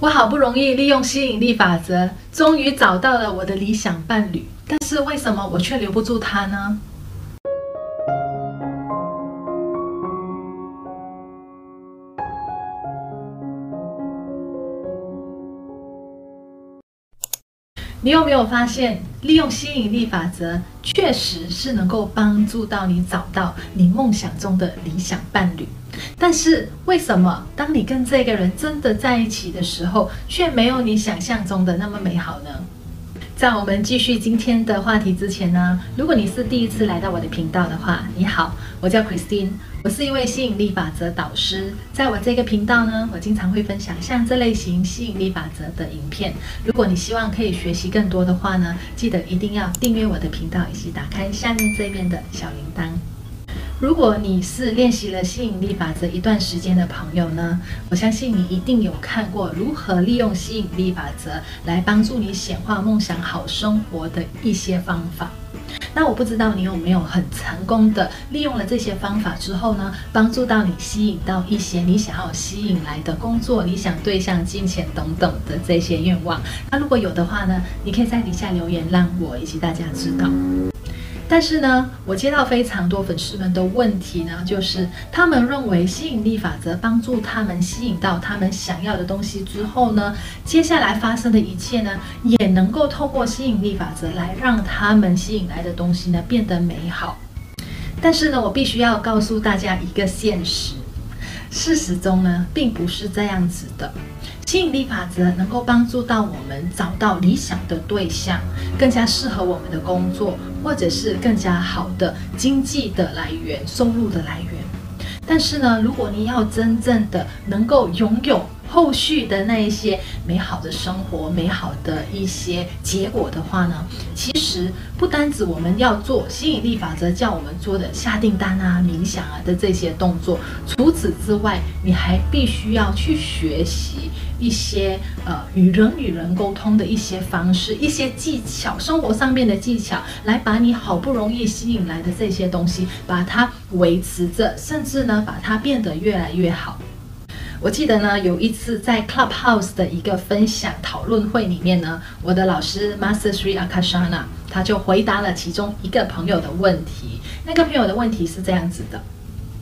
我好不容易利用吸引力法则，终于找到了我的理想伴侣，但是为什么我却留不住他呢？你有没有发现，利用吸引力法则确实是能够帮助到你找到你梦想中的理想伴侣？但是为什么当你跟这个人真的在一起的时候，却没有你想象中的那么美好呢？在我们继续今天的话题之前呢，如果你是第一次来到我的频道的话，你好，我叫 Christine，我是一位吸引力法则导师。在我这个频道呢，我经常会分享像这类型吸引力法则的影片。如果你希望可以学习更多的话呢，记得一定要订阅我的频道，以及打开下面这边的小铃铛。如果你是练习了吸引力法则一段时间的朋友呢，我相信你一定有看过如何利用吸引力法则来帮助你显化梦想好生活的一些方法。那我不知道你有没有很成功的利用了这些方法之后呢，帮助到你吸引到一些你想要吸引来的工作、理想对象、金钱等等的这些愿望。那如果有的话呢，你可以在底下留言，让我以及大家知道。但是呢，我接到非常多粉丝们的问题呢，就是他们认为吸引力法则帮助他们吸引到他们想要的东西之后呢，接下来发生的一切呢，也能够透过吸引力法则来让他们吸引来的东西呢变得美好。但是呢，我必须要告诉大家一个现实，事实中呢，并不是这样子的。吸引力法则能够帮助到我们找到理想的对象，更加适合我们的工作，或者是更加好的经济的来源、收入的来源。但是呢，如果你要真正的能够拥有，后续的那一些美好的生活，美好的一些结果的话呢，其实不单止我们要做吸引力法则叫我们做的下订单啊、冥想啊的这些动作，除此之外，你还必须要去学习一些呃与人与人沟通的一些方式、一些技巧，生活上面的技巧，来把你好不容易吸引来的这些东西，把它维持着，甚至呢把它变得越来越好。我记得呢，有一次在 Clubhouse 的一个分享讨论会里面呢，我的老师 Master Sri Akashana 他就回答了其中一个朋友的问题。那个朋友的问题是这样子的：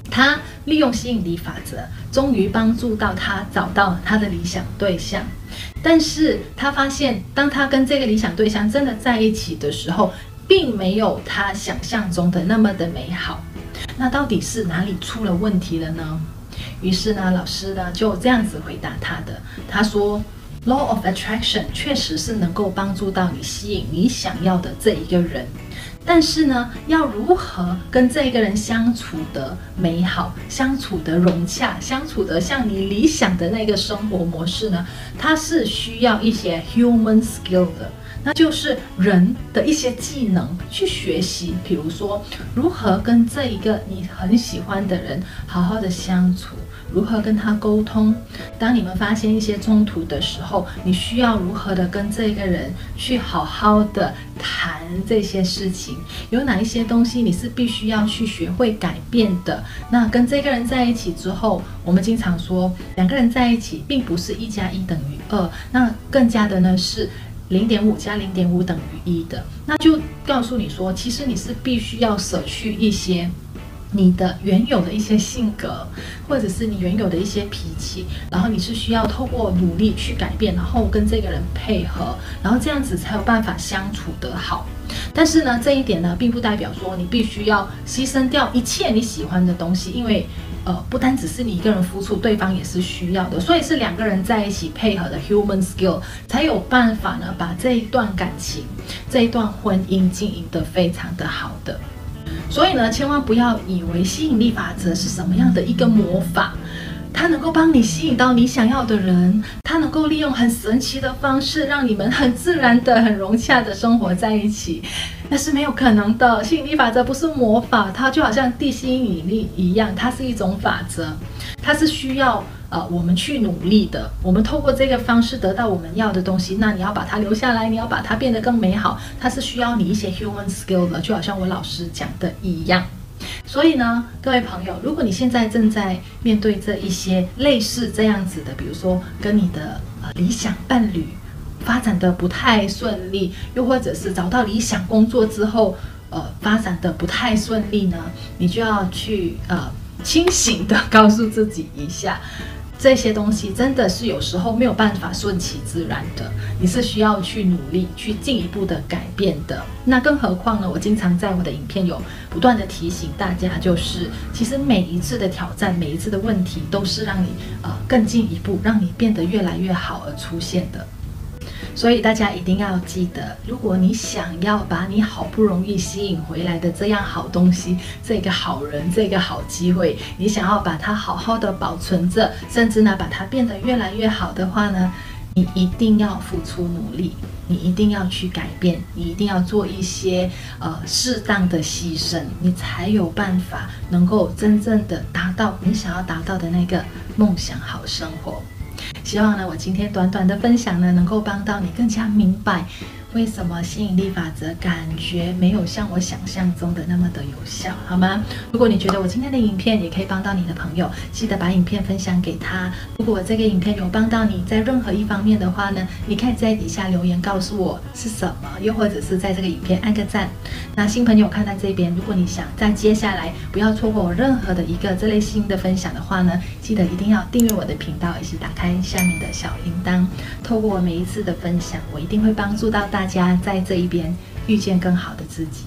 他利用吸引力法则，终于帮助到他找到他的理想对象，但是他发现，当他跟这个理想对象真的在一起的时候，并没有他想象中的那么的美好。那到底是哪里出了问题了呢？于是呢，老师呢就这样子回答他的。他说，Law of Attraction 确实是能够帮助到你吸引你想要的这一个人，但是呢，要如何跟这一个人相处的美好，相处的融洽，相处的像你理想的那个生活模式呢？它是需要一些 human skill 的。那就是人的一些技能去学习，比如说如何跟这一个你很喜欢的人好好的相处，如何跟他沟通。当你们发现一些冲突的时候，你需要如何的跟这个人去好好的谈这些事情？有哪一些东西你是必须要去学会改变的？那跟这个人在一起之后，我们经常说两个人在一起并不是一加一等于二，那更加的呢是。零点五加零点五等于一的，那就告诉你说，其实你是必须要舍去一些你的原有的一些性格，或者是你原有的一些脾气，然后你是需要透过努力去改变，然后跟这个人配合，然后这样子才有办法相处得好。但是呢，这一点呢，并不代表说你必须要牺牲掉一切你喜欢的东西，因为。呃，不单只是你一个人付出，对方也是需要的，所以是两个人在一起配合的 human skill 才有办法呢，把这一段感情、这一段婚姻经营得非常的好的。所以呢，千万不要以为吸引力法则是什么样的一个魔法。它能够帮你吸引到你想要的人，它能够利用很神奇的方式，让你们很自然的、很融洽的生活在一起，那是没有可能的。吸引力法则不是魔法，它就好像地心引力一样，它是一种法则，它是需要呃我们去努力的。我们透过这个方式得到我们要的东西，那你要把它留下来，你要把它变得更美好，它是需要你一些 human skill 的，就好像我老师讲的一样。所以呢，各位朋友，如果你现在正在面对这一些类似这样子的，比如说跟你的呃理想伴侣发展的不太顺利，又或者是找到理想工作之后，呃发展的不太顺利呢，你就要去呃清醒的 告诉自己一下。这些东西真的是有时候没有办法顺其自然的，你是需要去努力、去进一步的改变的。那更何况呢？我经常在我的影片有不断的提醒大家，就是其实每一次的挑战、每一次的问题，都是让你呃更进一步，让你变得越来越好而出现的。所以大家一定要记得，如果你想要把你好不容易吸引回来的这样好东西，这个好人，这个好机会，你想要把它好好的保存着，甚至呢把它变得越来越好的话呢，你一定要付出努力，你一定要去改变，你一定要做一些呃适当的牺牲，你才有办法能够真正的达到你想要达到的那个梦想好生活。希望呢，我今天短短的分享呢，能够帮到你更加明白。为什么吸引力法则感觉没有像我想象中的那么的有效，好吗？如果你觉得我今天的影片也可以帮到你的朋友，记得把影片分享给他。如果这个影片有帮到你在任何一方面的话呢，你可以在底下留言告诉我是什么，又或者是在这个影片按个赞。那新朋友看到这边，如果你想在接下来不要错过我任何的一个这类型的分享的话呢，记得一定要订阅我的频道，以及打开下面的小铃铛。透过我每一次的分享，我一定会帮助到大。大家在这一边遇见更好的自己。